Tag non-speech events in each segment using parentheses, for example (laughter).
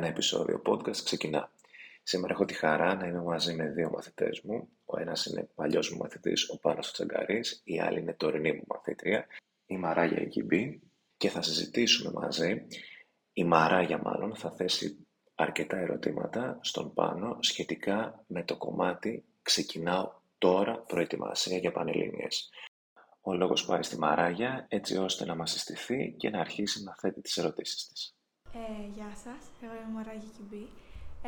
ένα επεισόδιο podcast ξεκινά. Σήμερα έχω τη χαρά να είμαι μαζί με δύο μαθητές μου. Ο ένας είναι παλιός μου μαθητής, ο Πάνος Τσαγκαρής, η άλλη είναι τωρινή μου μαθήτρια, η Μαράγια Εκυμπή και θα συζητήσουμε μαζί. Η Μαράγια μάλλον θα θέσει αρκετά ερωτήματα στον Πάνο σχετικά με το κομμάτι «Ξεκινάω τώρα προετοιμασία για Πανελλήνιες». Ο λόγος πάει στη Μαράγια έτσι ώστε να μας συστηθεί και να αρχίσει να θέτει τις ερωτήσεις της. Ε, γεια σας, εγώ είμαι Μαράγια Κιμπή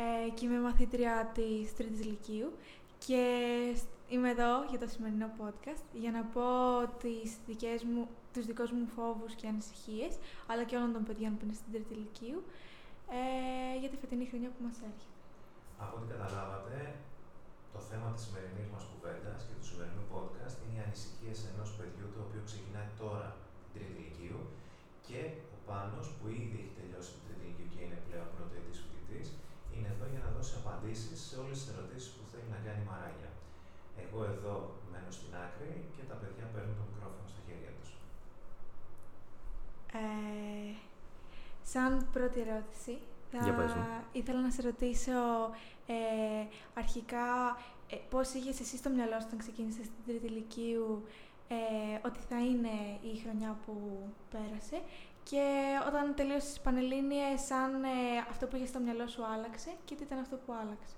ε, και είμαι μαθήτρια της Τρίτης Λυκείου και είμαι εδώ για το σημερινό podcast για να πω τις δικές μου, τους δικούς μου φόβους και ανησυχίες αλλά και όλων των παιδιών που είναι στην Τρίτη Λυκείου ε, για τη φετινή χρονιά που μας έρχεται. Από ό,τι καταλάβατε, το θέμα της σημερινής μας κουβέντας και του σημερινού podcast είναι οι ανησυχίες ενός παιδιού το οποίο ξεκινάει τώρα την τρίτη ηλικίου και ο Πάνος που ήδη έχει τελειώσει την τρίτη ηλικίου και είναι πλέον πρωτοετής φοιτητής είναι εδώ για να δώσει απαντήσεις σε όλες τις ερωτήσεις που θέλει να κάνει η Μαράγια. Εγώ εδώ μένω στην άκρη και τα παιδιά παίρνουν το μικρόφωνο στα χέρια τους. Ε, σαν πρώτη ερώτηση, θα ήθελα να σε ρωτήσω ε, αρχικά ε, πώς είχες εσύ στο μυαλό σου όταν ξεκίνησες στην τρίτη ηλικίου ε, ότι θα είναι η χρονιά που πέρασε και όταν τελείωσες τις Πανελλήνιες αν ε, αυτό που είχες στο μυαλό σου άλλαξε και τι ήταν αυτό που άλλαξε;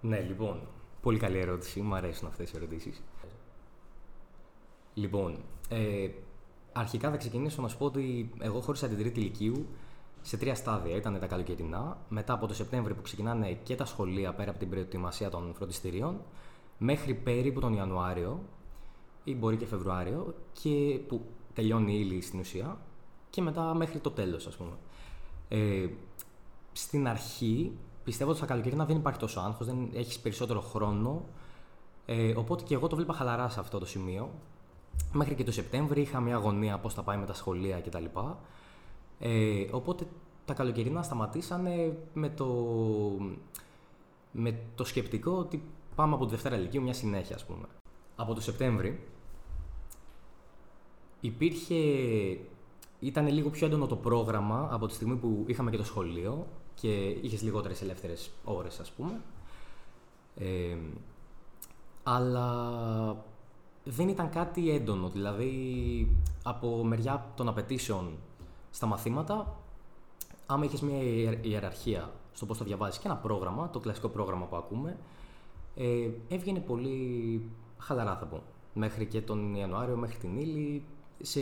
Ναι, λοιπόν, πολύ καλή ερώτηση. Μου αρέσουν αυτές οι ερωτήσεις. Λοιπόν, ε, αρχικά θα ξεκινήσω να σου πω ότι εγώ χώρισα την τρίτη ηλικίου σε τρία στάδια. Ήταν τα καλοκαιρινά, μετά από το Σεπτέμβριο που ξεκινάνε και τα σχολεία πέρα από την προετοιμασία των φροντιστηρίων, μέχρι περίπου τον Ιανουάριο ή μπορεί και Φεβρουάριο, και που τελειώνει η ύλη στην ουσία, και μετά μέχρι το τέλος, ας πούμε. Ε, στην αρχή πιστεύω ότι στα καλοκαιρινά δεν υπάρχει τόσο άγχος, δεν έχεις περισσότερο χρόνο. Ε, οπότε και εγώ το βλέπα χαλαρά σε αυτό το σημείο. Μέχρι και το Σεπτέμβριο είχα μια αγωνία πώς θα πάει με τα σχολεία κτλ. Ε, οπότε τα καλοκαιρινά σταματήσανε με το, με το σκεπτικό ότι πάμε από τη Δευτέρα Λυκείου μια συνέχεια, ας πούμε. Από το Σεπτέμβρη υπήρχε... Ήταν λίγο πιο έντονο το πρόγραμμα από τη στιγμή που είχαμε και το σχολείο και είχες λιγότερες ελεύθερες ώρες, ας πούμε. Ε, αλλά δεν ήταν κάτι έντονο, δηλαδή από μεριά των απαιτήσεων στα μαθήματα, άμα είχες μια ιεραρχία στο πώς θα διαβάζεις και ένα πρόγραμμα, το κλασικό πρόγραμμα που ακούμε, ε, έβγαινε πολύ χαλαρά θα πω. Μέχρι και τον Ιανουάριο, μέχρι την ύλη, σε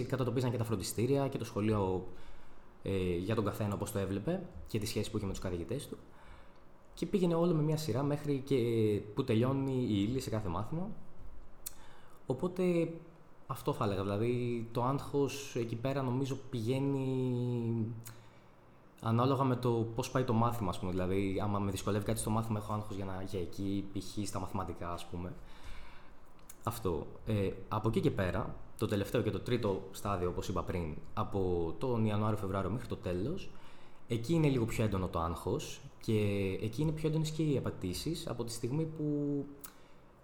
κατατοπίζαν και τα φροντιστήρια και το σχολείο ε, για τον καθένα όπως το έβλεπε και τη σχέση που είχε με τους καθηγητές του. Και πήγαινε όλο με μια σειρά μέχρι και που τελειώνει η ύλη σε κάθε μάθημα. Οπότε αυτό θα έλεγα. Δηλαδή το άγχος εκεί πέρα νομίζω πηγαίνει ανάλογα με το πώς πάει το μάθημα, ας πούμε. Δηλαδή, άμα με δυσκολεύει κάτι στο μάθημα, έχω άγχος για να για εκεί, π.χ. στα μαθηματικά, ας πούμε. Αυτό. Ε, από εκεί και πέρα, το τελευταίο και το τρίτο στάδιο, όπως είπα πριν, από τον Ιανουάριο-Φεβρουάριο μέχρι το τέλος, εκεί είναι λίγο πιο έντονο το άγχος και εκεί είναι πιο έντονες και οι απαιτήσεις από τη στιγμή που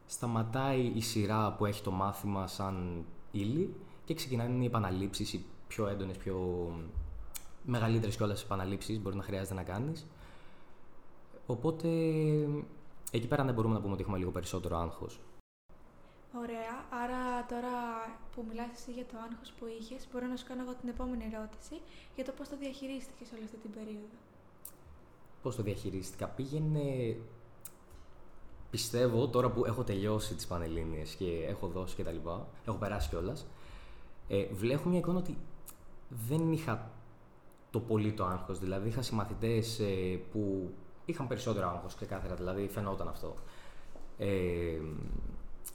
σταματάει η σειρά που έχει το μάθημα σαν ύλη και ξεκινάνε οι επαναλήψεις, οι πιο έντονες, πιο μεγαλύτερες κιόλας επαναλήψεις μπορεί να χρειάζεται να κάνεις. Οπότε εκεί πέρα δεν μπορούμε να πούμε ότι έχουμε λίγο περισσότερο άγχος. Ωραία. Άρα τώρα που μιλάς εσύ για το άγχος που είχες, μπορώ να σου κάνω εγώ την επόμενη ερώτηση για το πώς το διαχειρίστηκες όλη αυτή την περίοδο. Πώς το διαχειρίστηκα. Πήγαινε πιστεύω τώρα που έχω τελειώσει τις Πανελλήνιες και έχω δώσει και τα λοιπά, έχω περάσει κιόλας. Ε, βλέπω μια εικόνα ότι δεν είχα το πολύ το άγχος. Δηλαδή, είχα συμμαθητές ε, που είχαν περισσότερο άγχος ξεκάθαρα, δηλαδή φαινόταν αυτό. Ε,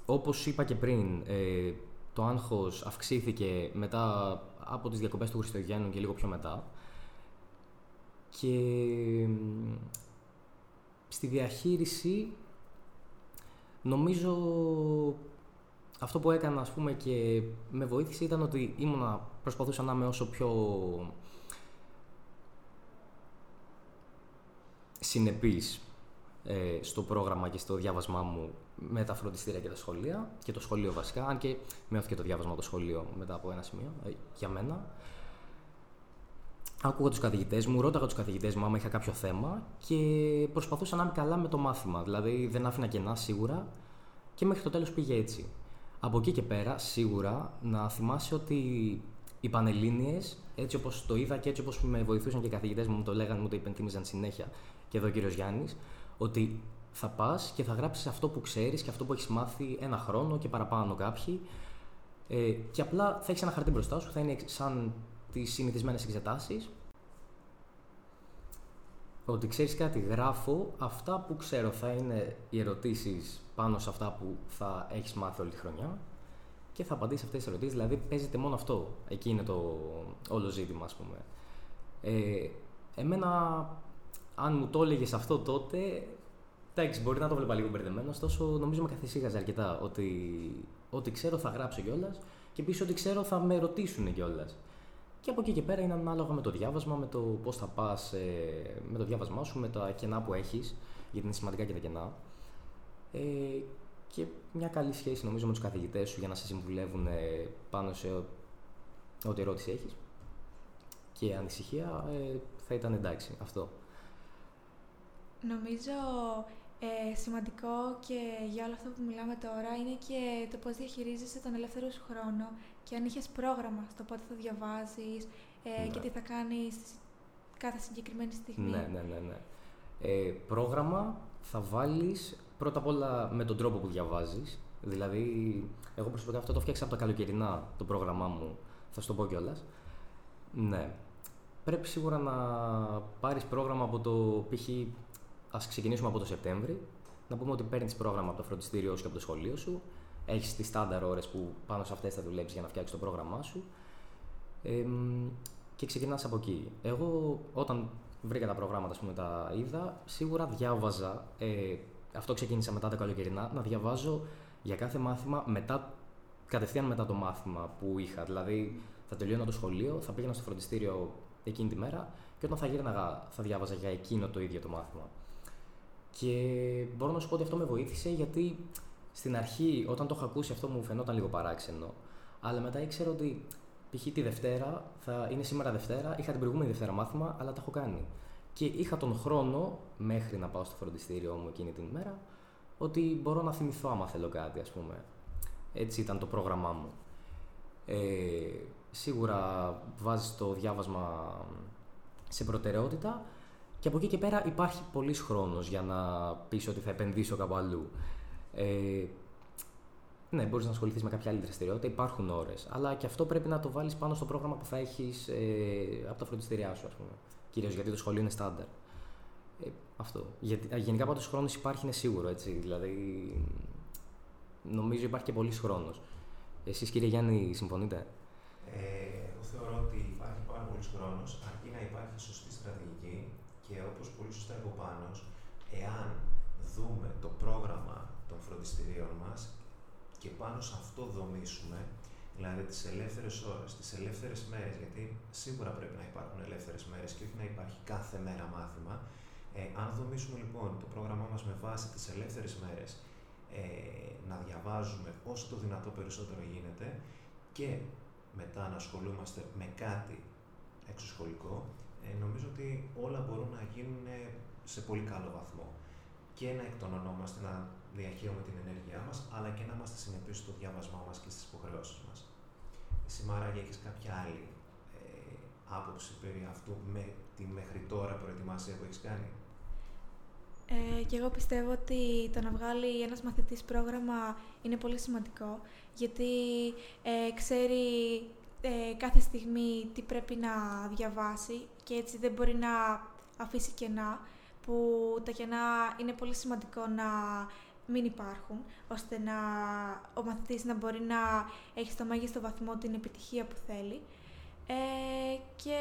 Όπως είπα και πριν, ε, το άγχος αυξήθηκε μετά από τις διακοπές του Χριστουγέννου και λίγο πιο μετά. Και στη διαχείριση Νομίζω αυτό που έκανα ας πούμε και με βοήθησε ήταν ότι ήμουνα, προσπαθούσα να είμαι όσο πιο συνεπής ε, στο πρόγραμμα και στο διάβασμά μου με τα φροντιστήρια και τα σχολεία και το σχολείο βασικά, αν και μειώθηκε το διάβασμα το σχολείο μετά από ένα σημείο ε, για μένα. άκουγα τους καθηγητές μου, ρώταγα τους καθηγητές μου άμα είχα κάποιο θέμα και προσπαθούσα να είμαι καλά με το μάθημα. Δηλαδή δεν άφηνα κενά σίγουρα και μέχρι το τέλος πήγε έτσι. Από εκεί και πέρα, σίγουρα να θυμάσαι ότι οι πανελίνε, έτσι όπως το είδα και έτσι όπως με βοηθούσαν και οι καθηγητές μου, μου το λέγανε, μου το υπενθύμιζαν συνέχεια και εδώ ο κύριος Γιάννης, ότι θα πας και θα γράψεις αυτό που ξέρεις και αυτό που έχεις μάθει ένα χρόνο και παραπάνω κάποιοι. Ε, και απλά θα έχεις ένα χαρτί μπροστά σου, θα είναι σαν τις συνηθισμένες εξετάσεις. Ότι ξέρεις κάτι, γράφω αυτά που ξέρω θα είναι οι ερωτήσεις πάνω σε αυτά που θα έχεις μάθει όλη τη χρονιά και θα απαντήσεις αυτές τις ερωτήσεις. Δηλαδή παίζεται μόνο αυτό. Εκεί είναι το όλο ζήτημα, ας πούμε. Ε, εμένα, αν μου το έλεγες αυτό τότε, εντάξει, μπορεί να το βλέπα λίγο μπερδεμένο, ωστόσο νομίζω με καθησύχαζε αρκετά ότι ό,τι ξέρω θα γράψω κιόλας και επίσης ό,τι ξέρω θα με ρωτήσουν κιόλας. Και από εκεί και πέρα είναι ανάλογα με το διάβασμα, με το πώς θα πας, ε, με το διάβασμά σου, με τα κενά που έχεις, γιατί είναι σημαντικά και τα κενά. Ε, και μια καλή σχέση νομίζω με τους καθηγητές σου για να σε συμβουλεύουν ε, πάνω σε ό,τι ερώτηση έχεις. Και ανησυχία ε, θα ήταν εντάξει αυτό. Νομίζω ε, σημαντικό και για όλο αυτό που μιλάμε τώρα είναι και το πώς διαχειρίζεσαι τον ελεύθερο σου χρόνο και αν είχες πρόγραμμα στο πότε θα διαβάζεις ε, και ναι. τι θα κάνεις κάθε συγκεκριμένη στιγμή. Ναι, ναι, ναι. ναι. Ε, πρόγραμμα θα βάλεις πρώτα απ' όλα με τον τρόπο που διαβάζεις. Δηλαδή, εγώ προσωπικά αυτό το φτιάξα από τα καλοκαιρινά το πρόγραμμά μου, θα σου το πω κιόλας. Ναι. Πρέπει σίγουρα να πάρεις πρόγραμμα από το π.χ. Α ξεκινήσουμε από το Σεπτέμβρη. Να πούμε ότι παίρνεις πρόγραμμα από το φροντιστήριό σου και από το σχολείο σου. Έχεις τις στάνταρ ώρες που πάνω σε αυτές θα δουλέψεις για να φτιάξεις το πρόγραμμά σου. Ε, και ξεκινάς από εκεί. Εγώ, όταν βρήκα τα προγράμματα, πούμε, τα είδα, σίγουρα διάβαζα. Ε, αυτό ξεκίνησα μετά τα καλοκαιρινά, να διαβάζω για κάθε μάθημα μετά, κατευθείαν μετά το μάθημα που είχα. Δηλαδή, θα τελειώνα το σχολείο, θα πήγαινα στο φροντιστήριο εκείνη τη μέρα και όταν θα γύρναγα θα διάβαζα για εκείνο το ίδιο το μάθημα. Και μπορώ να σου πω ότι αυτό με βοήθησε γιατί στην αρχή, όταν το είχα ακούσει, αυτό μου φαινόταν λίγο παράξενο. Αλλά μετά ήξερα ότι π.χ. τη Δευτέρα, θα είναι σήμερα Δευτέρα, είχα την προηγούμενη Δευτέρα μάθημα, αλλά τα έχω κάνει. Και είχα τον χρόνο, μέχρι να πάω στο φροντιστήριό μου εκείνη την ημέρα, ότι μπορώ να θυμηθώ άμα θέλω κάτι, ας πούμε. Έτσι ήταν το πρόγραμμά μου. Ε, σίγουρα βάζεις το διάβασμα σε προτεραιότητα και από εκεί και πέρα υπάρχει πολλής χρόνος για να πεις ότι θα επενδύσω κάπου αλλού. Ε, ναι, μπορείς να ασχοληθείς με κάποια άλλη δραστηριότητα, υπάρχουν ώρες. Αλλά και αυτό πρέπει να το βάλεις πάνω στο πρόγραμμα που θα έχεις ε, από τα φροντιστήριά σου, ας πούμε. Κυρίως γιατί το σχολείο είναι στάνταρ. Ε, αυτό. Γιατί, γενικά πάντως χρόνος υπάρχει, είναι σίγουρο έτσι. Δηλαδή, νομίζω υπάρχει και πολλή χρόνος. Εσείς, κύριε Γιάννη, συμφωνείτε; Ε, εγώ θεωρώ ότι υπάρχει πάρα πολύς χρόνος, αρκεί να υπάρχει σωστή στρατηγική και όπως πολύ σωστά είπε ο Πάνος, εάν δούμε το πρόγραμμα των φροντιστηρίων μας και πάνω σε αυτό δομήσουμε, δηλαδή τις ελεύθερες ώρες, τις ελεύθερες μέρες, γιατί σίγουρα πρέπει να υπάρχουν ελεύθερες μέρες και όχι να υπάρχει κάθε μέρα μάθημα. Ε, αν δομήσουμε λοιπόν το πρόγραμμά μας με βάση τις ελεύθερες μέρες, ε, να διαβάζουμε όσο το δυνατό περισσότερο γίνεται και μετά να ασχολούμαστε με κάτι εξωσχολικό, ε, νομίζω ότι όλα μπορούν να γίνουν σε πολύ καλό βαθμό. Και να εκτονωνόμαστε, να διαχείρουμε την ενέργειά μας, αλλά και να είμαστε συνεπείς στο διάβασμά μας και στις υποχρεώσεις μας. Εσύ Μάραγε έχεις κάποια άλλη ε, άποψη περί αυτού με τη μέχρι τώρα προετοιμασία που έχεις κάνει; Ε, και εγώ πιστεύω ότι το να βγάλει ένας μαθητής πρόγραμμα είναι πολύ σημαντικό, γιατί ε, ξέρει ε, κάθε στιγμή τι πρέπει να διαβάσει και έτσι δεν μπορεί να αφήσει κενά, που τα κενά είναι πολύ σημαντικό να μην υπάρχουν, ώστε να, ο μαθητής να μπορεί να έχει στο μέγιστο βαθμό την επιτυχία που θέλει. Ε, και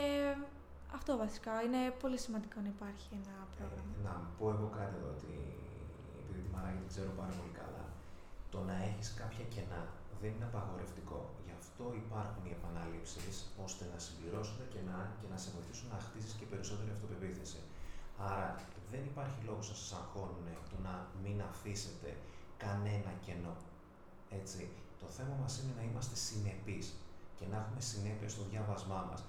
αυτό βασικά είναι πολύ σημαντικό να υπάρχει ένα πρόγραμμα. Ε, να πω εγώ κάτι εδώ, ότι επειδή τη Μαράγη την ξέρω πάρα πολύ καλά, το να έχεις κάποια κενά δεν είναι απαγορευτικό. Γι' αυτό υπάρχουν οι επανάληψεις, ώστε να συμπληρώσουν τα κενά και να σε βοηθήσουν να χτίσεις και περισσότερη αυτοπεποίθηση. Άρα δεν υπάρχει λόγος να σας αγχώνουν το να μην αφήσετε κανένα κενό. Έτσι. Το θέμα μας είναι να είμαστε συνεπείς και να έχουμε συνέπεια στο διάβασμά μας.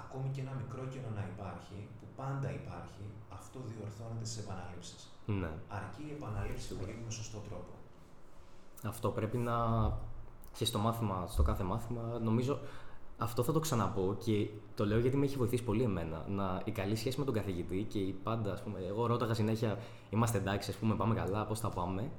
ακόμη και ένα μικρό κενό να υπάρχει, που πάντα υπάρχει, αυτό διορθώνεται στις επαναλήψεις. Ναι. Αρκεί η επαναλήψη να γίνει με σωστό τρόπο. Αυτό πρέπει να. Και στο μάθημα, στο κάθε μάθημα, νομίζω αυτό θα το ξαναπώ και το λέω γιατί με έχει βοηθήσει πολύ εμένα. Να, η καλή σχέση με τον καθηγητή και η πάντα, ας πούμε, εγώ ρώταγα συνέχεια, είμαστε εντάξει, ας πούμε, πάμε καλά, πώς θα πάμε.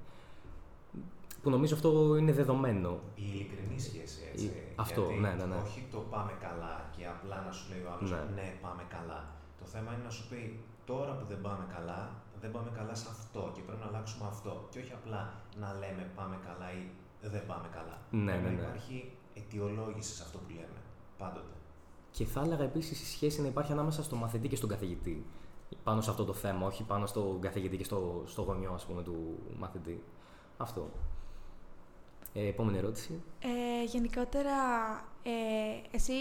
Που νομίζω αυτό είναι δεδομένο. Η ειλικρινή σχέση, έτσι. Η... Αυτό, γιατί ναι, ναι, ναι. Όχι το πάμε καλά και απλά να σου λέει ο άλλος, Ναι. ναι, πάμε καλά. Το θέμα είναι να σου πει, τώρα που δεν πάμε καλά, δεν πάμε καλά σε αυτό και πρέπει να αλλάξουμε αυτό. Και όχι απλά να λέμε πάμε καλά ή δεν πάμε καλά. Ναι, Πρέπει ναι, να ναι. υπάρχει αιτιολόγηση σε αυτό που λέμε. Πάντοτε. Και θα έλεγα επίσης η σχέση να υπάρχει ανάμεσα στο μαθητή και στον καθηγητή. Πάνω σε αυτό το θέμα, όχι πάνω στον καθηγητή και στο, στο γονιό, ας πούμε, του μαθητή. Αυτό. Ε, επόμενη ερώτηση. Ε, γενικότερα, ε, εσύ,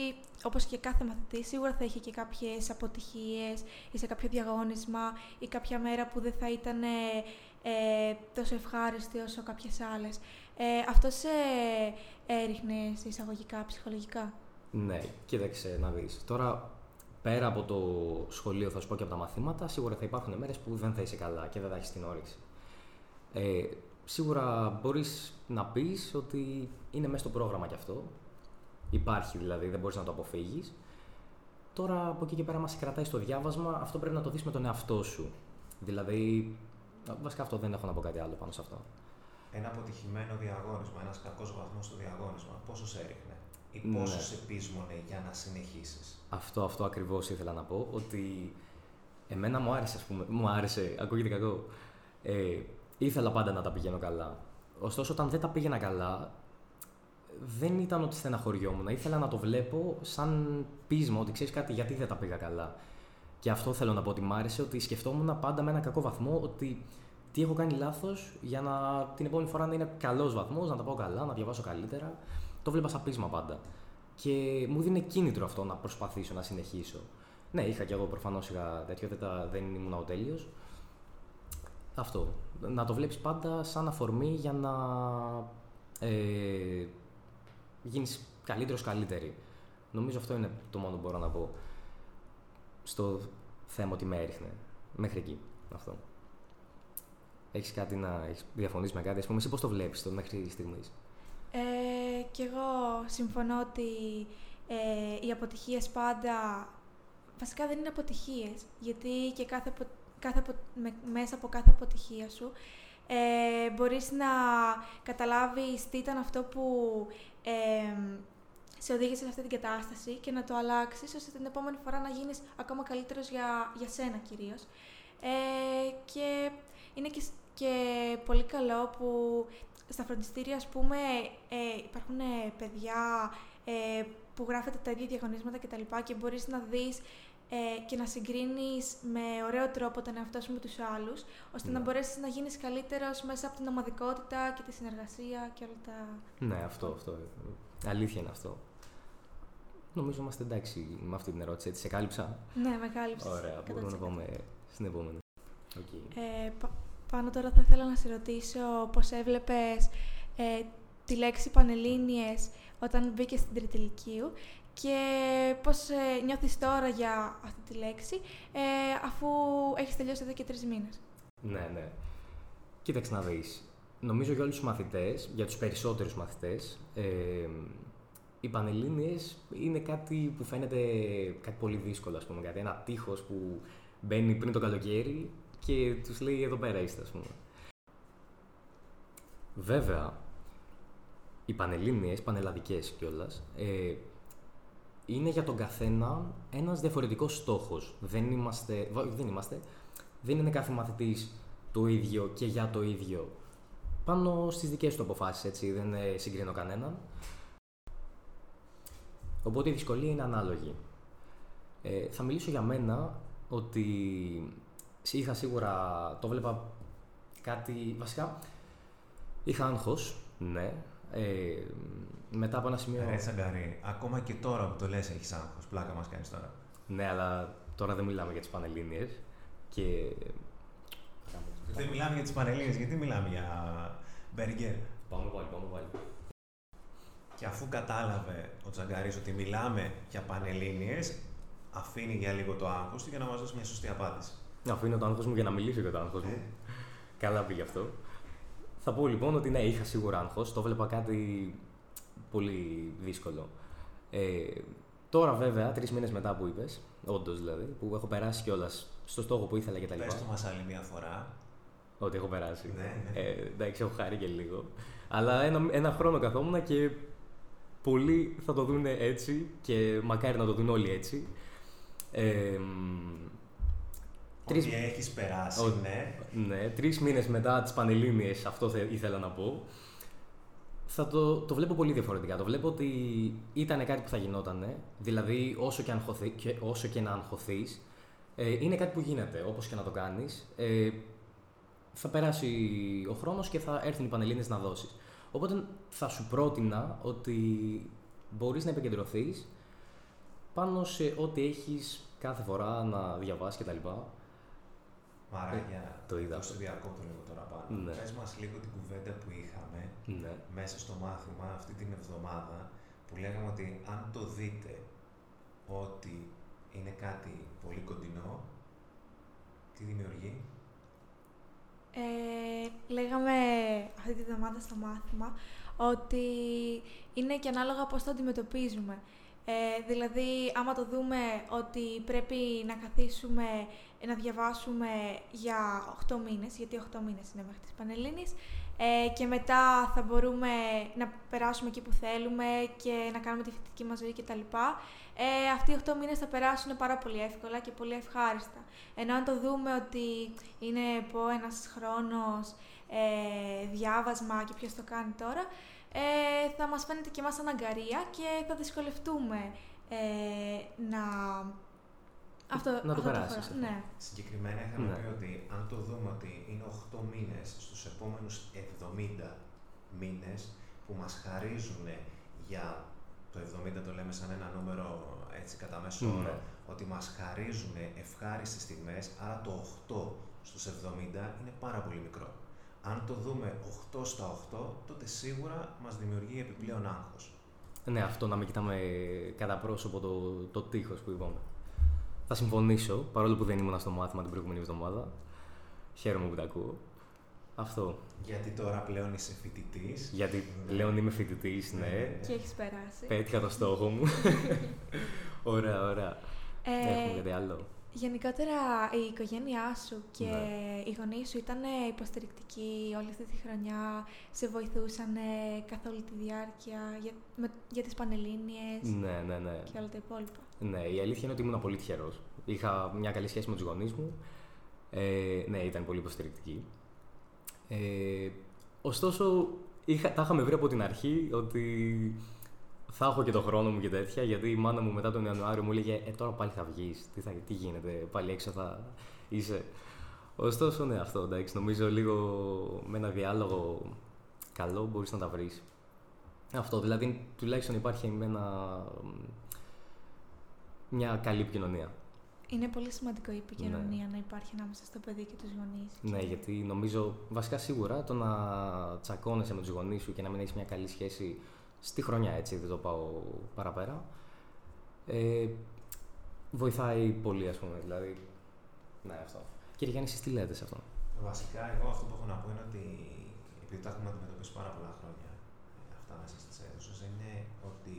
όπως και κάθε μαθητή, σίγουρα θα είχε και κάποιες αποτυχίες ή σε κάποιο διαγώνισμα ή κάποια μέρα που δεν θα ήταν ε, ε, τόσο ευχάριστη όσο κάποιες άλλες. Ε, αυτό σε έριχνε σε εισαγωγικά, ψυχολογικά; Ναι, κοίταξε να δεις. Τώρα, πέρα από το σχολείο, θα σου πω και από τα μαθήματα, σίγουρα θα υπάρχουν μέρες που δεν θα είσαι καλά και δεν θα έχεις την όρεξη. Ε, σίγουρα μπορείς να πεις ότι είναι μέσα στο πρόγραμμα κι αυτό. Υπάρχει δηλαδή, δεν μπορείς να το αποφύγεις. Τώρα, από εκεί και πέρα, μας σε κρατάει στο διάβασμα, αυτό πρέπει να το δεις με τον εαυτό σου. Δηλαδή, βασικά αυτό δεν έχω να πω κάτι άλλο πάνω σε αυτό. Ένα αποτυχημένο διαγώνισμα, ένας κακός βαθμός στο διαγώνισμα, πόσος σε έριχνε ή Ναι. πόσο σε πείσμονε για να συνεχίσεις; Αυτό, αυτό ακριβώς ήθελα να πω, ότι εμένα μου άρεσε, ας πούμε, μου άρεσε, ακούγεται κακό, ε, ήθελα πάντα να τα πηγαίνω καλά. Ωστόσο, όταν δεν τα πήγαινα καλά, δεν ήταν ότι στεναχωριόμουν, ήθελα να το βλέπω σαν πείσμα, ότι ξέρεις κάτι, γιατί δεν τα πήγα καλά. Και αυτό θέλω να πω ότι μ' άρεσε, ότι σκεφτόμουν πάντα με ένα κακό βαθμό, ότι τι έχω κάνει λάθος για να την επόμενη φορά να είναι καλός βαθμός, να τα πάω καλά, να διαβάσω καλύτερα. Το βλέπα σαν πείσμα πάντα. Και μου δίνει κίνητρο αυτό να προσπαθήσω να συνεχίσω. Ναι, είχα κι εγώ προφανώς είχα τέτοιο, δεν, τα, δεν ήμουν ο τέλειος. Αυτό. Να το βλέπεις πάντα σαν αφορμή για να ε, γίνεις καλύτερος καλύτερη. Νομίζω αυτό είναι το μόνο που μπορώ να πω στο θέμα ότι με έριχνε. Μέχρι εκεί. Αυτό. Έχεις κάτι να έχεις διαφωνήσει με κάτι, ας πούμε, εσύ πώς το βλέπεις το μέχρι στιγμής; Ε, και εγώ συμφωνώ ότι ε, οι αποτυχίες πάντα, βασικά δεν είναι αποτυχίες, γιατί και κάθε, απο- κάθε, απο- με- μέσα από κάθε αποτυχία σου ε, μπορείς να καταλάβεις τι ήταν αυτό που ε, σε οδήγησε σε αυτή την κατάσταση και να το αλλάξεις ώστε την επόμενη φορά να γίνεις ακόμα καλύτερος για, για σένα κυρίως. Ε, και είναι και, σ- και πολύ καλό που στα φροντιστήρια, ας πούμε, ε, υπάρχουν ε, παιδιά ε, που γράφετε τα ίδια διαγωνίσματα κτλ. Και, και μπορείς να δεις ε, και να συγκρίνεις με ωραίο τρόπο τον εαυτό σου με τους άλλους, ώστε να Ναι. μπορέσεις να γίνεις καλύτερος μέσα από την ομαδικότητα και τη συνεργασία και όλα τα... Ναι, αυτό, αυτό. Αλήθεια είναι αυτό. Νομίζω είμαστε εντάξει με αυτή την ερώτηση. Έτσι, σε κάλυψα. Ναι, μεγάλη Ωραία, μπορούμε να πάμε στην επόμενη. Okay. Ε, πα- πάνω τώρα θα ήθελα να σε ρωτήσω πώς έβλεπες ε, τη λέξη Πανελλήνιες όταν μπήκες στην τρίτη ηλικίου και πώς ε, νιώθεις τώρα για αυτή τη λέξη ε, αφού έχεις τελειώσει εδώ και τρεις μήνες. Ναι, ναι. Κοίταξε να δεις. Νομίζω για όλους τους μαθητές, για τους περισσότερους μαθητές, ε, οι Πανελλήνιες είναι κάτι που φαίνεται κάτι πολύ δύσκολο, ας πούμε. Κάτι, ένα τείχος που μπαίνει πριν το καλοκαίρι και τους λέει εδώ πέρα είστε, ας πούμε. Βέβαια, οι Πανελλήνιες, πανελλαδικές κιόλας, ε, είναι για τον καθένα ένας διαφορετικός στόχος. Δεν είμαστε, βα- δεν είμαστε, δεν είναι κάθε μαθητής το ίδιο και για το ίδιο. Πάνω στις δικές του αποφάσεις, έτσι, δεν ε, συγκρίνω κανέναν. Οπότε η δυσκολία είναι ανάλογη. Ε, θα μιλήσω για μένα ότι είχα σίγουρα, το βλέπα κάτι, βασικά είχα άγχος, ναι. Ε, μετά από ένα σημείο... Ρε Τσαγκαρή, ακόμα και τώρα που το λες έχεις άγχος, πλάκα μας κάνεις τώρα. Ναι, αλλά τώρα δεν μιλάμε για τις Πανελλήνιες και... Δεν μιλάμε για τις Πανελλήνιες, γιατί μιλάμε για μπεργκέρ. Πάμε πάλι, πάμε πάλι. Και αφού κατάλαβε ο Τσαγκαρής ότι μιλάμε για Πανελλήνιες, αφήνει για λίγο το άγχος του για να μας δώσει μια σωστή απάντηση. Αφήνω το άγχος μου για να μιλήσω για το άγχος μου. Ε. Καλά πήγε αυτό. Θα πω λοιπόν ότι ναι, είχα σίγουρα άγχος. Το βλέπα κάτι πολύ δύσκολο. Ε, τώρα βέβαια, τρεις μήνες μετά που είπες, όντως δηλαδή, που έχω περάσει κιόλας στο στόχο που ήθελα και τα λοιπά. Πες το μας άλλη μια φορά. Ότι έχω περάσει. Ναι, ναι. Ε, εντάξει, έχω χάρη και λίγο. Αλλά ένα, ένα χρόνο καθόμουν και πολλοί θα το δουν έτσι και μακάρι να το δουν όλοι έτσι. Ε, Τρεις... Ότι έχεις περάσει, Ο... ναι. Ναι, τρεις μήνες μετά τις Πανελλήνιες, αυτό ήθελα να πω, θα το, το βλέπω πολύ διαφορετικά. Το βλέπω ότι ήταν κάτι που θα γινόταν. Δηλαδή, όσο και, αγχωθεί, και, όσο και να αγχωθείς, ε, είναι κάτι που γίνεται, όπως και να το κάνεις. Ε, θα περάσει ο χρόνος και θα έρθουν οι Πανελλήνες να δώσεις. Οπότε θα σου πρότεινα ότι μπορείς να επικεντρωθείς πάνω σε ό,τι έχεις κάθε φορά να διαβάσεις κτλ. Μαράγια, ε, το είδα. Το διακόπτω λίγο τώρα πάνω. Ναι. Πες μας λίγο την κουβέντα που είχαμε ναι. μέσα στο μάθημα αυτή την εβδομάδα που λέγαμε ότι αν το δείτε ότι είναι κάτι πολύ κοντινό, τι δημιουργεί; Ε, λέγαμε αυτή τη εβδομάδα στο μάθημα ότι είναι και ανάλογα πώς το αντιμετωπίζουμε. Ε, δηλαδή, άμα το δούμε ότι πρέπει να καθίσουμε να διαβάσουμε για 8 μήνες, γιατί 8 μήνες είναι μέχρι τις Πανελλήνιες, ε, και μετά θα μπορούμε να περάσουμε εκεί που θέλουμε και να κάνουμε τη φοιτητική μας ζωή κτλ. Ε, αυτοί οι 8 μήνες θα περάσουν πάρα πολύ εύκολα και πολύ ευχάριστα. Ενώ αν το δούμε ότι είναι πω ένας χρόνος ε, διάβασμα και ποιος το κάνει τώρα, ε, θα μας φαίνεται και εμάς αναγκαρία και θα δυσκολευτούμε ε, να αυτό, να το περάσεις. Ναι. Συγκεκριμένα είχαμε ναι. πει ότι αν το δούμε ότι είναι 8 μήνες στους επόμενους 70 μήνες που μας χαρίζουν για το 70 το λέμε σαν ένα νούμερο έτσι κατά μέσο ναι. όρο, ότι μας χαρίζουν ευχάριστες στιγμές, άρα το 8 στους 70 είναι πάρα πολύ μικρό. Αν το δούμε 8 στα 8, τότε σίγουρα μας δημιουργεί επιπλέον άγχος. Ναι, αυτό να μην κοιτάμε κατά πρόσωπο το, το τείχος που είπαμε. Θα συμφωνήσω, παρόλο που δεν ήμουν στο μάθημα την προηγούμενη εβδομάδα. Χαίρομαι που τα ακούω. Αυτό. Γιατί τώρα πλέον είσαι φοιτητής. Γιατί πλέον είμαι φοιτητής, ναι. Και έχεις περάσει. Πέτυχα το στόχο μου. (laughs) ωραία, ωραία. Ε, Έχουμε κάτι άλλο. Γενικότερα η οικογένειά σου και ναι. οι γονείς σου ήταν υποστηρικτικοί όλη αυτή τη χρονιά, σε βοηθούσαν καθ' όλη τη διάρκεια για, με, για τις Πανελλήνιες ναι, ναι, ναι. και όλα τα υπόλοιπα. Ναι, η αλήθεια είναι ότι ήμουν πολύ τυχερός. Είχα μια καλή σχέση με τους γονείς μου. Ε, ναι, ήταν πολύ υποστηρικτικοί. Ε, ωστόσο, είχα, τα είχαμε βρει από την αρχή ότι θα έχω και το χρόνο μου και τέτοια, γιατί η μάνα μου μετά τον Ιανουάριο μου έλεγε Ε, τώρα πάλι θα βγεις. Τι, τι γίνεται, πάλι έξω θα είσαι. Ωστόσο, ναι, αυτό εντάξει. Νομίζω λίγο με ένα διάλογο καλό μπορείς να τα βρεις. Αυτό δηλαδή τουλάχιστον υπάρχει με ένα, μια καλή επικοινωνία. Είναι πολύ σημαντικό η επικοινωνία ναι. να υπάρχει ανάμεσα στο παιδί και τους γονείς. Ναι, γιατί νομίζω βασικά σίγουρα το να τσακώνεσαι με τους γονείς σου και να μην έχεις μια καλή σχέση στη χρονιά, έτσι, δεν το πάω παραπέρα. Ε, βοηθάει πολύ, ας πούμε, δηλαδή. Ναι, αυτό. Κύριε Γιάννη, εσείς τι λέτε σε αυτό; Βασικά, εγώ αυτό που έχω να πω είναι ότι επειδή τα έχουμε αντιμετωπίσει πάρα πολλά χρόνια ε, αυτά μέσα στις αίθουσες, είναι ότι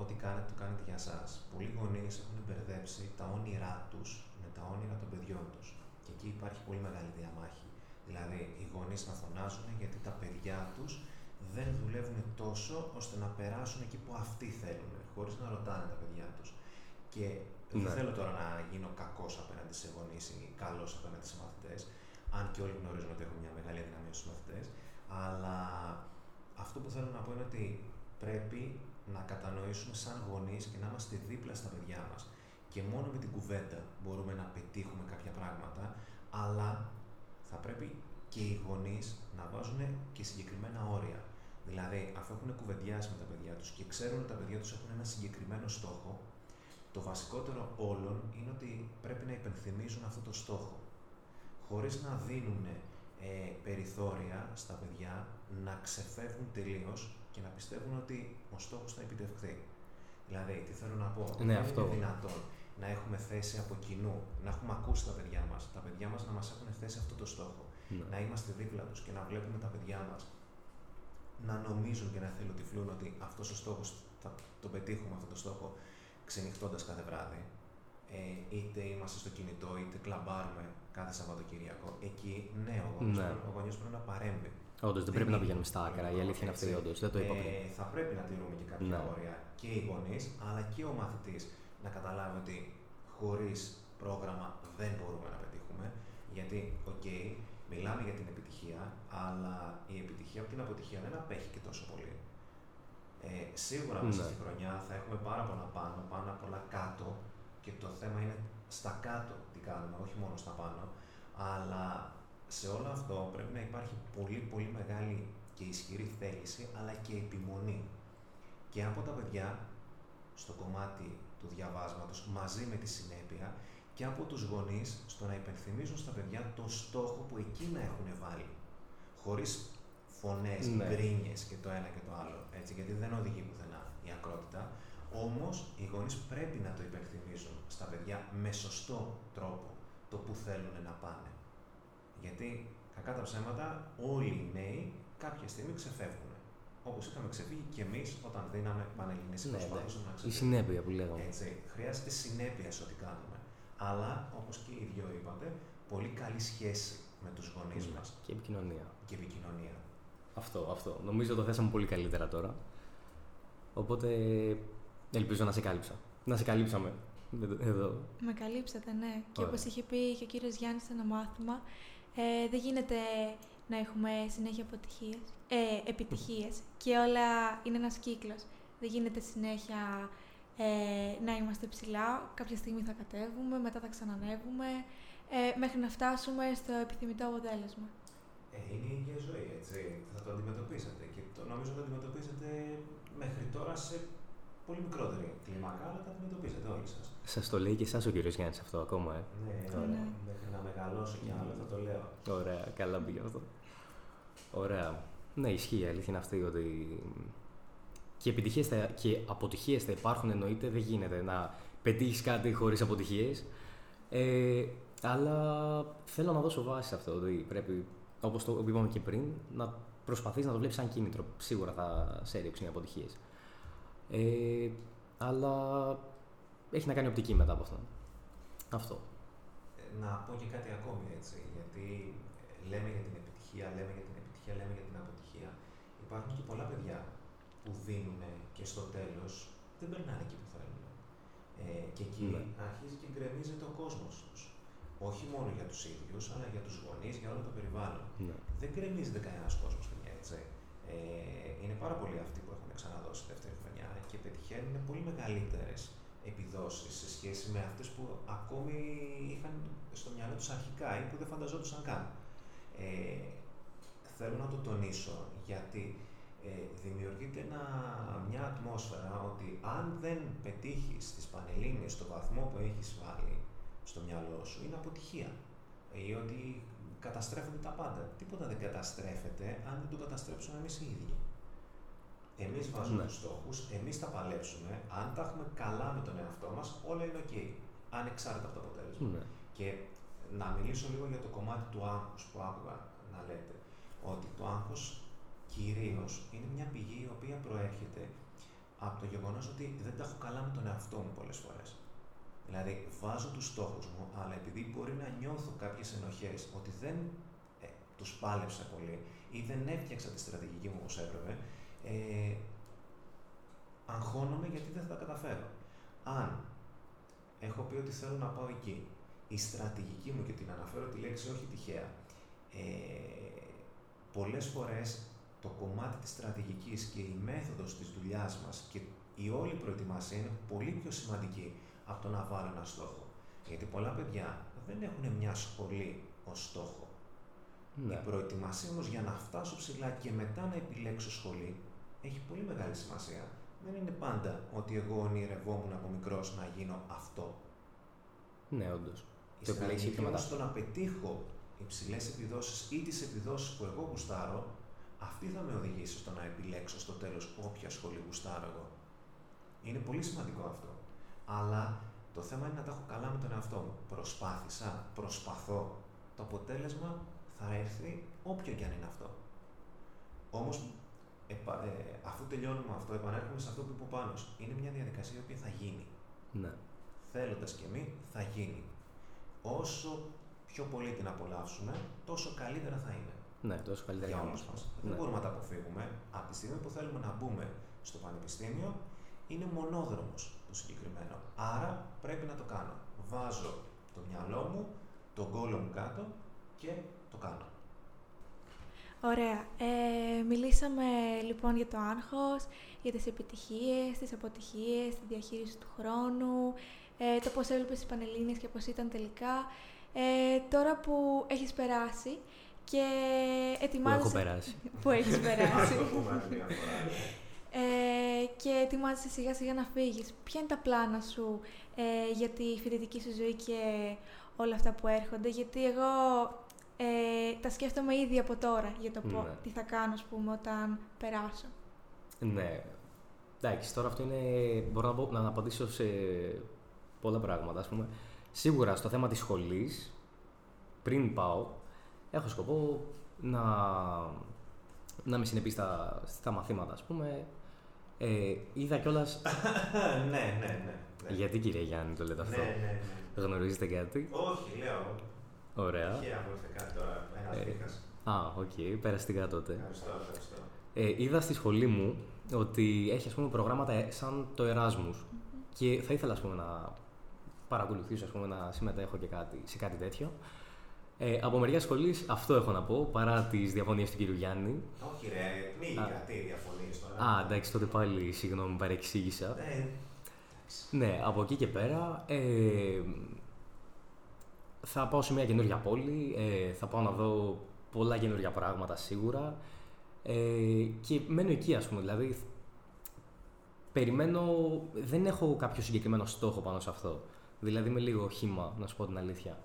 ό,τι κάνετε, το κάνετε για εσά. Πολλοί γονείς έχουν μπερδέψει τα όνειρά τους με τα όνειρα των παιδιών τους. Και εκεί υπάρχει πολύ μεγάλη διαμάχη. Δηλαδή, οι γονείς να φωνάζουν γιατί τα παιδιά τους δεν δουλεύουν τόσο ώστε να περάσουν εκεί που αυτοί θέλουν, χωρίς να ρωτάνε τα παιδιά τους. Και δεν ναι. θέλω τώρα να γίνω κακός απέναντι σε γονείς ή καλός απέναντι σε μαθητές, αν και όλοι γνωρίζουν ότι έχω μια μεγάλη αδυναμία στους μαθητές. Αλλά αυτό που θέλω να πω είναι ότι πρέπει να κατανοήσουμε σαν γονείς και να είμαστε δίπλα στα παιδιά μας. Και μόνο με την κουβέντα μπορούμε να πετύχουμε κάποια πράγματα, αλλά θα πρέπει και οι γονείς να βάζουν και συγκεκριμένα όρια. Δηλαδή, αφού έχουν κουβεντιάσει με τα παιδιά τους και ξέρουν ότι τα παιδιά τους έχουν ένα συγκεκριμένο στόχο, το βασικότερο όλων είναι ότι πρέπει να υπενθυμίζουν αυτό το στόχο. Χωρίς να δίνουν ε, περιθώρια στα παιδιά να ξεφεύγουν τελείως και να πιστεύουν ότι ο στόχος θα επιτευχθεί. Δηλαδή, τι θέλω να πω, ναι, αυτό. είναι δυνατόν να έχουμε θέσει από κοινού, να έχουμε ακούσει τα παιδιά μας, τα παιδιά μας να μας έχουν θέσει αυτό το στόχο. Ναι. Να είμαστε δίπλα τους και να βλέπουμε τα παιδιά μας να νομίζουν και να θελοτυφλούν ότι αυτός ο στόχος θα το πετύχουμε αυτό το στόχο ξενυχτώντας κάθε βράδυ. Ε, είτε είμαστε στο κινητό, είτε κλαμπάρουμε κάθε Σαββατοκύριακο. Εκεί, ναι, ο γονιός Ναι. ναι. πρέπει να παρέμβει. Όντως, δεν Δεν πρέπει να είναι πηγαίνουμε στα άκρα. Η αλήθεια είναι αυτή, έτσι. όντως. Δεν το είπα πριν. Ε, θα πρέπει να τηρούμε και κάποια Ναι. όρια και οι γονείς, αλλά και ο μαθητής να καταλάβει ότι χωρίς πρόγραμμα δεν μπορούμε να πετύχουμε. Γιατί, οκ, μιλάμε για την επιτυχία, αλλά η επιτυχία από την αποτυχία δεν απέχει και τόσο πολύ. Ε, σίγουρα μέσα Ναι. στη χρονιά θα έχουμε πάρα πολλά πάνω, πάρα πολλά κάτω και το θέμα είναι στα κάτω τι κάνουμε, όχι μόνο στα πάνω. Αλλά σε όλο αυτό πρέπει να υπάρχει πολύ πολύ μεγάλη και ισχυρή θέληση, αλλά και επιμονή. Και από τα παιδιά, στο κομμάτι του διαβάσματος, μαζί με τη συνέπεια, και από τους γονείς, στο να υπενθυμίζουν στα παιδιά το στόχο που εκείνα έχουν βάλει. Χωρίς φωνές, Ναι. γκρίνιες και το ένα και το άλλο, έτσι, γιατί δεν οδηγεί πουθενά η ακρότητα. Όμως, οι γονείς πρέπει να το υπενθυμίζουν στα παιδιά με σωστό τρόπο το που θέλουν να πάνε. Γιατί, κακά τα ψέματα, όλοι οι νέοι κάποια στιγμή ξεφεύγουν. Όπως είχαμε ξεφύγει και εμείς όταν δίναμε πανελληνίε Ναι, προσπαθούσαμε να Η ξεφύγουμε. συνέπεια που λέγαμε. Έτσι, χρειάζεται συνέπεια σε ό,τι κάνουμε. Αλλά, όπως και οι δυο είπατε, πολύ καλή σχέση με τους γονείς Ναι. μας Και επικοινωνία. και επικοινωνία. Αυτό, αυτό. Νομίζω το θέσαμε πολύ καλύτερα τώρα. Οπότε ελπίζω να σε κάλυψα. Να σε καλύψαμε. Εδώ. Με καλύψατε, ναι. Και Ωραία. όπως είχε πει και ο κύριος Γιάννης σε ένα μάθημα, ε, δεν γίνεται να έχουμε συνέχεια αποτυχίες, ε, επιτυχίες και όλα είναι ένας κύκλος. Δεν γίνεται συνέχεια ε, να είμαστε ψηλά, κάποια στιγμή θα κατέβουμε, μετά θα ξανανεύουμε, ε, μέχρι να φτάσουμε στο επιθυμητό αποτέλεσμα. Ε, είναι η ίδια ζωή, έτσι. Θα το αντιμετωπίσετε και το νομίζω θα το αντιμετωπίσετε μέχρι τώρα σε πολύ μικρότερη κλίμακα, αλλά θα αντιμετωπίσετε όλοι σας. Σας το λέει και εσάς ο κύριος Γιάννης αυτό ακόμα, ε. Ναι, Ωραία. ναι. μέχρι να μεγαλώσω κι άλλο, θα το λέω. Ωραία, καλά πήγε αυτό. Ωραία. Ναι, ισχύει η αλήθεια είναι αυτή ότι και επιτυχίες θα, και αποτυχίες θα υπάρχουν εννοείται, δεν γίνεται να πετύχεις κάτι χωρίς αποτυχίες. Ε, αλλά θέλω να δώσω βάση σε αυτό, ότι πρέπει, όπως το είπαμε και πριν, να προσπαθείς να το βλέπεις σαν κίνητρο. Σίγουρα θα σε έριξουν οι αποτυχίες. Ε, αλλά έχει να κάνει οπτική μετά από αυτό. Αυτό. Ε, Να πω και κάτι ακόμη έτσι, γιατί ε, λέμε για την επιτυχία, λέμε για την επιτυχία, λέμε για την αποτυχία. Υπάρχουν και πολλά παιδιά που δίνουν και στο τέλος δεν περνάνε εκεί που θέλουν. Ε, και εκεί Ναι. αρχίζει και γκρεμίζεται ο κόσμος τους. Όχι μόνο για τους ίδιους, αλλά για τους γονείς, για όλο το περιβάλλον. Ναι. Δεν γκρεμίζεται κανένας κόσμος, παιδιά, έτσι. Ε, είναι πάρα πολλοί αυτοί που έχουν ξαναδώσει δεύτερη χρονιά και πετυχαίνουν πολύ μεγαλύτερες επιδόσεις σε σχέση με αυτές που ακόμη είχαν στο μυαλό τους αρχικά ή που δεν φανταζόντουσαν καν. Ε, θέλω να το τονίσω γιατί ε, δημιουργείται ένα, μια ατμόσφαιρα ότι αν δεν πετύχεις τις πανελλήνιες στο βαθμό που έχεις βάλει στο μυαλό σου είναι αποτυχία ή ότι καταστρέφονται τα πάντα. Τίποτα δεν καταστρέφεται αν δεν το καταστρέψουμε εμείς οι ίδιοι. Εμείς βάζουμε Ναι. τους στόχους, εμείς τα παλέψουμε, αν τα έχουμε καλά με τον εαυτό μας, όλα είναι ok, ανεξάρτητα από το αποτέλεσμα. Ναι. Και να μιλήσω λίγο για το κομμάτι του άγχους που άκουγα να λέτε, ότι το άγχος κυρίως είναι μια πηγή η οποία προέρχεται από το γεγονός ότι δεν τα έχω καλά με τον εαυτό μου πολλές φορές. Δηλαδή, βάζω τους στόχους μου, αλλά επειδή μπορεί να νιώθω κάποιες ενοχές ότι δεν ε, τους πάλεψα πολύ ή δεν έφτιαξα τη στρατηγική μου όπως έπρεπε, ε, αγχώνομαι γιατί δεν θα τα καταφέρω. Αν έχω πει ότι θέλω να πάω εκεί, η στρατηγική μου και την αναφέρω τη λέξη όχι τυχαία, ε, πολλές φορές το κομμάτι της στρατηγικής και η μέθοδος της δουλειάς μας και η όλη προετοιμασία είναι πολύ πιο σημαντική από το να βάλω ένα στόχο. Γιατί πολλά παιδιά δεν έχουν μια σχολή ως στόχο. Ναι. Η προετοιμασία όμως για να φτάσω ψηλά και μετά να επιλέξω σχολή έχει πολύ μεγάλη σημασία. Δεν είναι πάντα ότι εγώ ονειρευόμουν από μικρός να γίνω αυτό. Ναι, όντως. Η Το επιλέγεις στρατηγική και μετά. όμως στο να πετύχω υψηλές επιδόσεις ή τις επιδόσεις που εγώ γουστάρω, αυτή θα με οδηγήσει στο να επιλέξω στο τέλος όποια σχολή γουστάρω εγώ. Είναι πολύ σημαντικό αυτό. Αλλά Το θέμα είναι να τα έχω καλά με τον εαυτό μου. Προσπάθησα, προσπαθώ. Το αποτέλεσμα θα έρθει όποιο και αν είναι αυτό. Όμως, ε, αφού τελειώνουμε αυτό, επανέρχομαι σε αυτό που είπε ο Πάνος. Είναι μια διαδικασία που θα γίνει. Ναι. Θέλοντας και εμείς, θα γίνει. Όσο πιο πολύ την απολαύσουμε, τόσο καλύτερα θα είναι. Ναι, τόσο καλύτερα για όλου μα. Δεν ναι. μπορούμε να τα αποφύγουμε. Από τη στιγμή που θέλουμε να μπούμε στο πανεπιστήμιο, είναι μονόδρομος το συγκεκριμένο. Άρα πρέπει να το κάνω. Βάζω το μυαλό μου, τον κόλλο μου κάτω και το κάνω. Ωραία. Ε, μιλήσαμε λοιπόν για το άγχος, για τις επιτυχίες, τις αποτυχίες, τη διαχείριση του χρόνου, ε, το πώς έβλεπες τις Πανελλήνιες και πώς ήταν τελικά. Ε, τώρα που έχεις περάσει και ετοιμάζεσαι... Που έχω περάσει. (laughs) που έχεις περάσει. (laughs) ε, και ετοιμάζεσαι σιγά σιγά να φύγεις. Ποια είναι τα πλάνα σου ε, για τη φοιτητική σου ζωή και όλα αυτά που έρχονται; Γιατί εγώ ε, τα σκέφτομαι ήδη από τώρα για το ναι. τι θα κάνω, ας πούμε, όταν περάσω. Ναι. Εντάξει, τώρα αυτό είναι... Μπορώ να, να απαντήσω σε πολλά πράγματα, ας πούμε. Σίγουρα στο θέμα της σχολής, πριν πάω, έχω σκοπό να, να με συνεπεί στα, στα μαθήματα, ας πούμε. Ε, είδα κιόλα. (laughs) ναι, ναι, ναι, ναι. Γιατί κύριε Γιάννη το λέτε αυτό; Ναι, ναι, ναι. Γνωρίζετε κάτι; Όχι, λέω. Ωραία. Τυχαία μου ήρθε κάτι τώρα. Ένα ε, Α, οκ, okay, περαστικά τότε. Ευχαριστώ, ευχαριστώ. Ε, είδα στη σχολή μου ότι έχει ας πούμε, προγράμματα σαν το Erasmus και θα ήθελα ας πούμε, να παρακολουθήσω, ας πούμε, να συμμετέχω και κάτι, σε κάτι τέτοιο. Ε, από μεριά σχολής αυτό έχω να πω, παρά τις διαφωνίες του κύριου Γιάννη. Όχι, ρε, μη κάτι διαφωνίες τώρα. Α, εντάξει, τότε πάλι συγγνώμη, παρεξήγησα. Ναι, ναι, από εκεί και πέρα ε, θα πάω σε μια καινούργια πόλη, ε, θα πάω να δω πολλά καινούργια πράγματα σίγουρα ε, και μένω εκεί ας πούμε, δηλαδή περιμένω, δεν έχω κάποιο συγκεκριμένο στόχο πάνω σε αυτό. Δηλαδή είμαι λίγο χήμα, να σου πω την αλήθεια.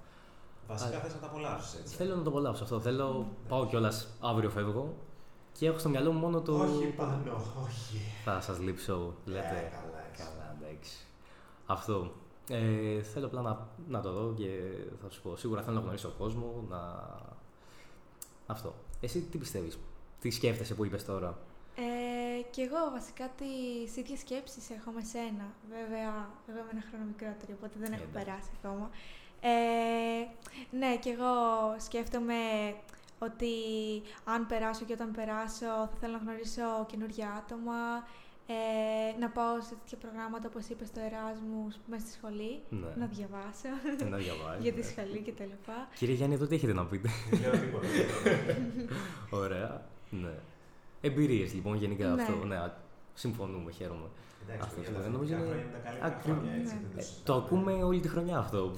Βασικά θες να το απολαύσεις έτσι. Θέλω να το απολαύσω αυτό. Θέλω, mm. πάω κιόλας αύριο φεύγω και έχω στο μυαλό μου μόνο το. Όχι πάνω, όχι. Θα σας λείψω, λέτε. Ε, καλά, καλά, εντάξει. Αυτό. Ε, θέλω απλά να, να το δω και θα σου πω. Σίγουρα θέλω να γνωρίσω τον κόσμο. Να... Αυτό. Εσύ τι πιστεύεις, τι σκέφτεσαι που είπες τώρα; Ε, και εγώ βασικά τις ίδιες σκέψεις έχω με σένα. Βέβαια, εγώ είμαι ένα χρόνο μικρότερη, οπότε δεν έχω περάσει ακόμα. Ε, ναι, και εγώ σκέφτομαι ότι αν περάσω και όταν περάσω θα θέλω να γνωρίσω καινούργια άτομα, ε, να πάω σε τέτοια προγράμματα όπως είπες στο Erasmus μέσα στη σχολή, ναι. να διαβάσω να διαβάζεις, για τη ναι. σχολή και τα λοιπά. Κύριε Γιάννη, εδώ τι έχετε να πείτε; Ωραία, ναι. Εμπειρίες λοιπόν γενικά ναι. αυτό. Ναι, συμφωνούμε, χαίρομαι. αυτό αυτό νομίζω είναι. Ναι. Το ακούμε όλη τη χρονιά αυτό.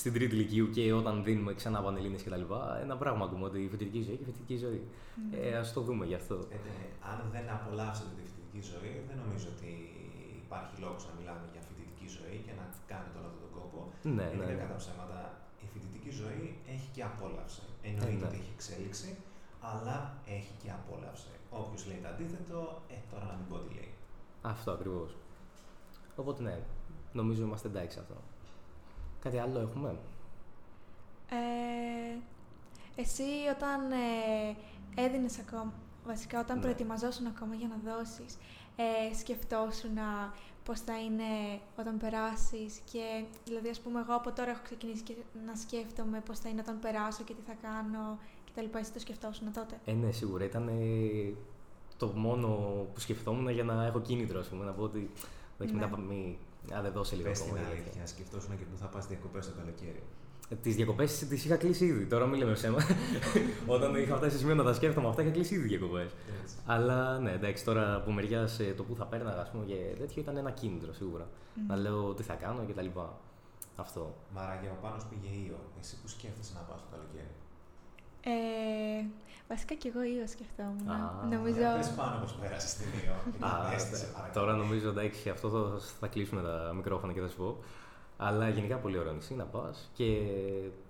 Στην τρίτη ηλικίου και όταν δίνουμε ξανά πανελλήνες και τα λοιπά, ένα πράγμα ακούμε ότι η φοιτητική ζωή και η φοιτητική ζωή. Mm. Ε, ας το δούμε γι' αυτό. Ε, αν δεν απολαύσετε τη φοιτητική ζωή, δεν νομίζω ότι υπάρχει λόγος να μιλάμε για φοιτητική ζωή και να κάνετε όλο αυτόν τον κόπο. Ναι, Γιατί ναι. κατά ψέματα η φοιτητική ζωή έχει και απόλαυση. Εννοείται ε, ναι. ότι έχει εξέλιξη, αλλά έχει και απόλαυση. Όποιος λέει το αντίθετο, ε, τώρα να μην πω τι λέει. Αυτό ακριβώς. Οπότε ναι, νομίζω είμαστε εντάξει αυτό. Κάτι άλλο έχουμε; Ε, εσύ όταν ε, έδινες ακόμα, βασικά όταν ναι. προετοιμαζόσουν ακόμα για να δώσεις, ε, σκεφτόσουν πώς θα είναι όταν περάσεις και δηλαδή ας πούμε εγώ από τώρα έχω ξεκινήσει και να σκέφτομαι πώς θα είναι όταν περάσω και τι θα κάνω και τα λοιπά. Εσύ το σκεφτόσουν τότε; Ε, ναι, σίγουρα. Ήταν το μόνο που σκεφτόμουν για να έχω κίνητρο, ας πούμε, να πω ότι ναι. μετά μη, Α, δεν δώσει λίγο ακόμα. Πες την αλήθεια, σκεφτόσουν και πού θα πας διακοπές το καλοκαίρι. Τις διακοπές τις είχα κλείσει ήδη. Τώρα μην λέμε ψέμα. (laughs) Όταν είχα φτάσει σε σημείο να τα σκέφτομαι αυτά, είχα κλείσει ήδη διακοπές. Αλλά ναι, εντάξει, τώρα από μεριά ε, το που θα πέρναγα ας πούμε, και τέτοιο ήταν ένα κίνητρο σίγουρα. Να λέω τι θα κάνω και τα λοιπά. Αυτό. Μαράγια, ο Πάνος πήγε Ήο. Εσύ που σκέφτεσαι να πας το καλοκαίρι; Ε, βασικά και εγώ Ήο σκεφτόμουν. Α, νομίζω. Πες πάνω πώς πέρασες στην Ήο. Τώρα νομίζω εντάξει, αυτό θα, θα κλείσουμε τα μικρόφωνα και θα σου πω. Αλλά γενικά πολύ ωραίο νησί να πας και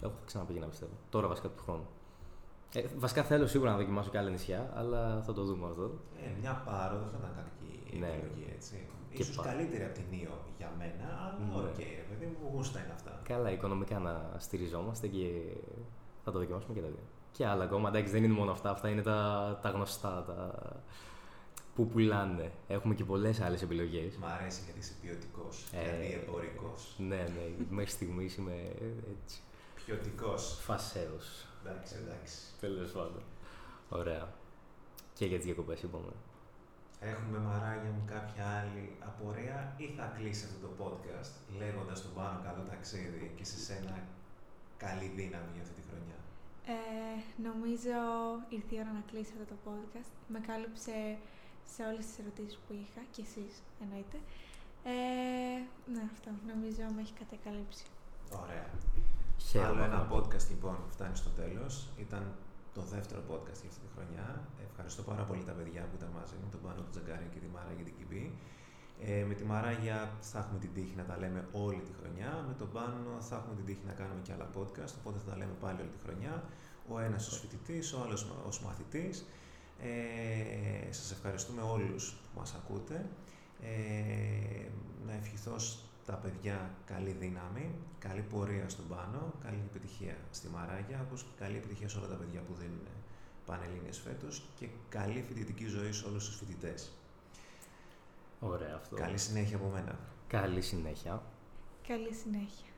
έχω ξαναπήγει να πιστεύω. Τώρα βασικά του χρόνου. Ε, βασικά θέλω σίγουρα να δοκιμάσω και άλλα νησιά, αλλά θα το δούμε αυτό. Ε, μια πάρο δεν θα ήταν κακή Ναι. επιλογή, έτσι. Και Ίσως πα- καλύτερη από την Νίο για μένα, αλλά Ναι. οκ, ρε παιδί μου, γούστα είναι αυτά. Καλά, οικονομικά να στηριζόμαστε και θα το δοκιμάσουμε και τα δύο. Και άλλα ακόμα, εντάξει, δεν είναι μόνο αυτά, αυτά είναι τα, τα γνωστά, τα που πουλάνε. Έχουμε και πολλές άλλες επιλογές. Μ' αρέσει γιατί είσαι ποιοτικός, Ε, δηλαδή εμπορικό. Ναι, ναι, μέχρι στιγμής είμαι έτσι. Ποιοτικός. Φασαίο. Εντάξει, εντάξει. Τέλος πάντων. Ωραία. Και για τις διακοπές είπαμε. Έχουμε μαράγια μου κάποια άλλη απορία ή θα κλείσει αυτό το podcast λέγοντας τον πάνω καλό ταξίδι και σε σένα καλή δύναμη για αυτή τη χρονιά; Ε, νομίζω ήρθε η ώρα να κλείσει αυτό το podcast. Με κάλυψε σε όλες τις ερωτήσεις που είχα και εσείς εννοείται. Ε, ναι, αυτό νομίζω με έχει κατακαλύψει. Ωραία. Χαίρομαι. Άλλο ένα πάρα πολύ. podcast λοιπόν φτάνει στο τέλος. Ήταν το δεύτερο podcast για αυτή τη χρονιά. Ευχαριστώ πάρα πολύ τα παιδιά που ήταν μαζί μου, τον Πάνο, τον Τζαγκάρη και τη Μάρα για την Κιμπή. Ε, με τη Μαράγια θα έχουμε την τύχη να τα λέμε όλη τη χρονιά. Με τον Πάνο θα έχουμε την τύχη να κάνουμε και άλλα podcast, οπότε θα τα λέμε πάλι όλη τη χρονιά. Ο ένας ως φοιτητής, ο άλλος ως μαθητής. Ε, σας ευχαριστούμε όλους που μας ακούτε. Ε, να ευχηθώ στα παιδιά καλή δύναμη, καλή πορεία στον πάνω, καλή επιτυχία στη Μαράγια, όπως και καλή επιτυχία σε όλα τα παιδιά που δίνουν πανελλήνιες φέτος και καλή φοιτητική ζωή σε όλους τους φοιτητές. Ωραία αυτό. Καλή συνέχεια από μένα. Καλή συνέχεια. Καλή συνέχεια.